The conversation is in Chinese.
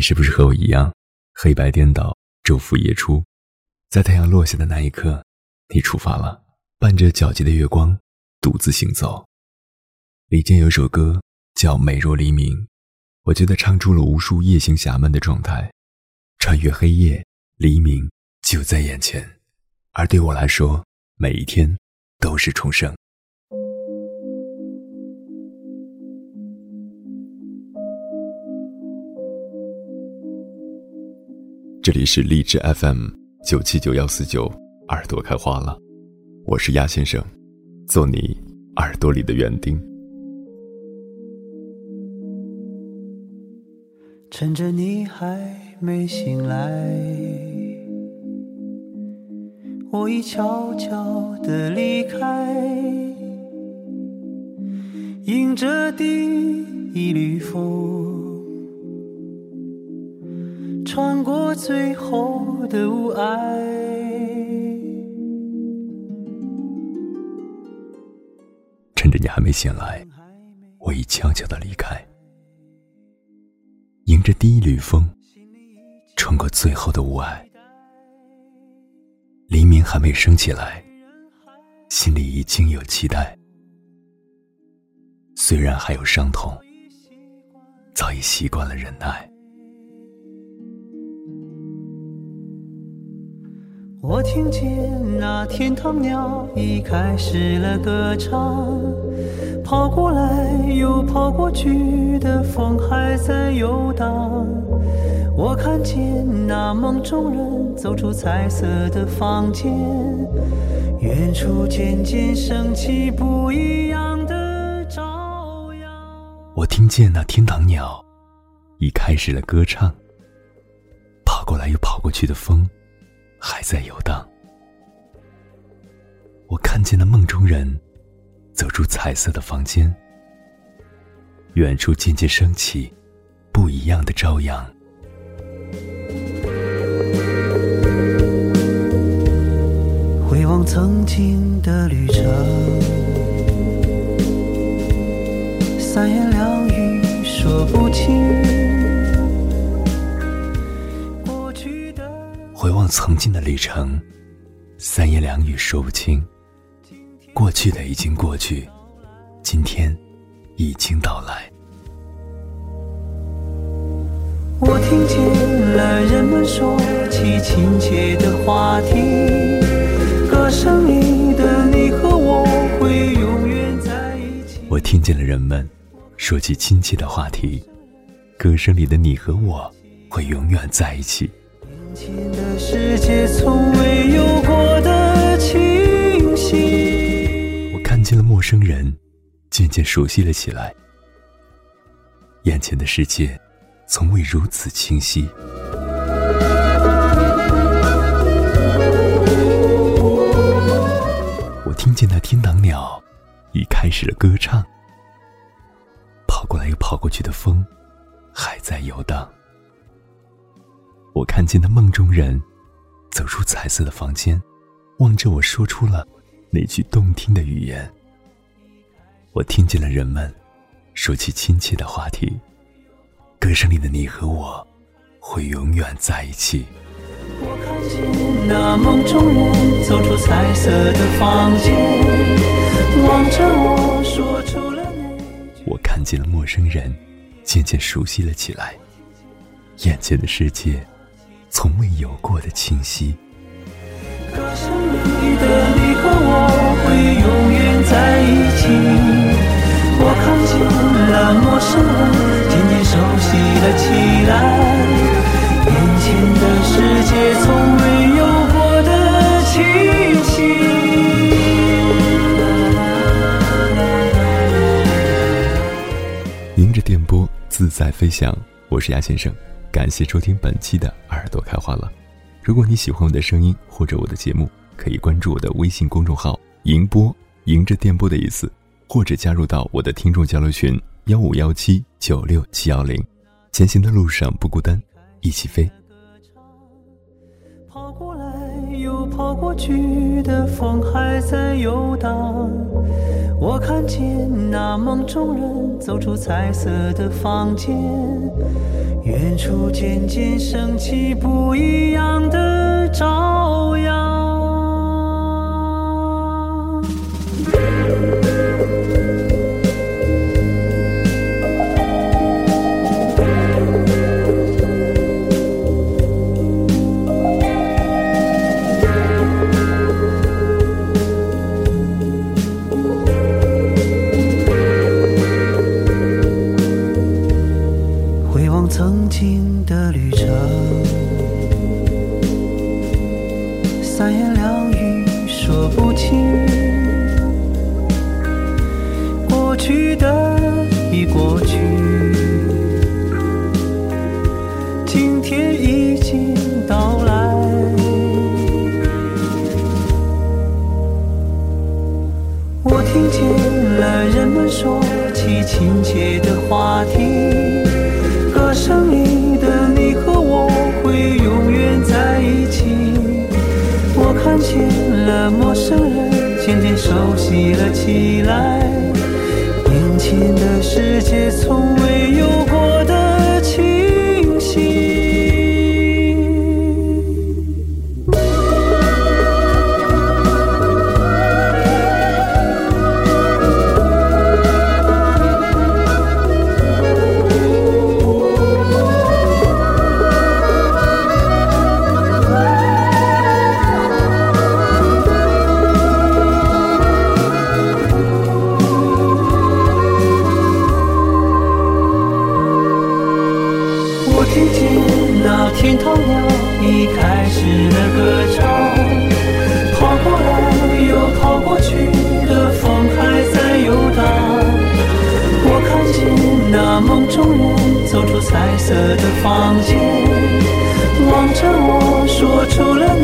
你是不是和我一样，黑白颠倒，昼伏夜出？在太阳落下的那一刻，你出发了，伴着皎洁的月光，独自行走。李健有首歌叫《美若黎明》，我觉得唱出了无数夜行侠们的状态，穿越黑夜，黎明就在眼前。而对我来说，每一天都是重生。这里是荔枝 FM 九七九幺四九，耳朵开花了，我是鸭先生，做你耳朵里的园丁。趁着你还没醒来，我已悄悄的离开，迎着第一缕风。穿过最后的雾霭，趁着你还没醒来，我已悄悄的离开，迎着第一缕风，穿过最后的雾霭，黎明还没升起来，心里已经有期待。虽然还有伤痛，早已习惯了忍耐。我听见那天堂鸟已开始了歌唱，跑过来又跑过去的风还在游荡。我看见那梦中人走出彩色的房间，远处渐渐升起不一样的朝阳。我听见那天堂鸟已开始了歌唱，跑过来又跑过去的风。还在游荡，我看见了梦中人走出彩色的房间，远处渐渐升起不一样的朝阳。回望曾经的旅程，三言两语说不清。曾经的旅程，三言两语说不清。过去的已经过去，今天已经到来。我听见了人们说起亲切的话题，歌声里的你和我会永远在一起。我听见了人们说起亲切的话题，歌声里的你和我会永远在一起。我看见了陌生人，渐渐熟悉了起来。眼前的世界从未如此清晰。我听见那天堂鸟已开始了歌唱，跑过来又跑过去的风还在游荡。我看见那梦中人走出彩色的房间，望着我说出了那句动听的语言。我听见了人们说起亲切的话题，歌声里的你和我会永远在一起。我看见那梦中人走出彩色的房间，望着我说出了那我看见了陌生人渐渐熟悉了起来，眼前的世界。从未有过的清晰。歌声里的你和我会永远在一起。我看见了陌生人渐渐熟悉了起来。眼前的世界从未有过的清晰。迎着电波自在飞翔，我是鸭先生。感谢收听本期的耳朵开花了。如果你喜欢我的声音或者我的节目，可以关注我的微信公众号“迎波”，迎着电波的意思，或者加入到我的听众交流群幺五幺七九六七幺零。前行的路上不孤单，一起飞。跑过来又跑过去的风还在游荡。我看见那梦中人走出彩色的房间，远处渐渐升起不一样的朝阳。回望曾经的旅程，三言两语说不清，过去的已过去，今天已经到来。我听见了人们说起亲切的话题。熟悉了起来，眼前的世界从未天堂鸟已开始了歌唱，跑过来又跑过去的风还在游荡。我看见那梦中人走出彩色的房间，望着我说出了